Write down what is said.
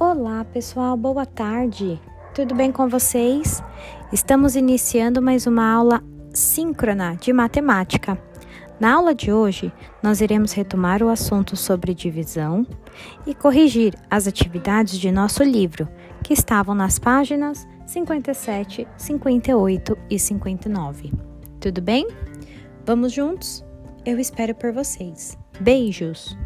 Olá, pessoal, boa tarde. Tudo bem com vocês? Estamos iniciando mais uma aula síncrona de matemática. Na aula de hoje, nós iremos retomar o assunto sobre divisão e corrigir as atividades de nosso livro, que estavam nas páginas 57, 58 e 59. Tudo bem? Vamos juntos? Eu espero por vocês. Beijos!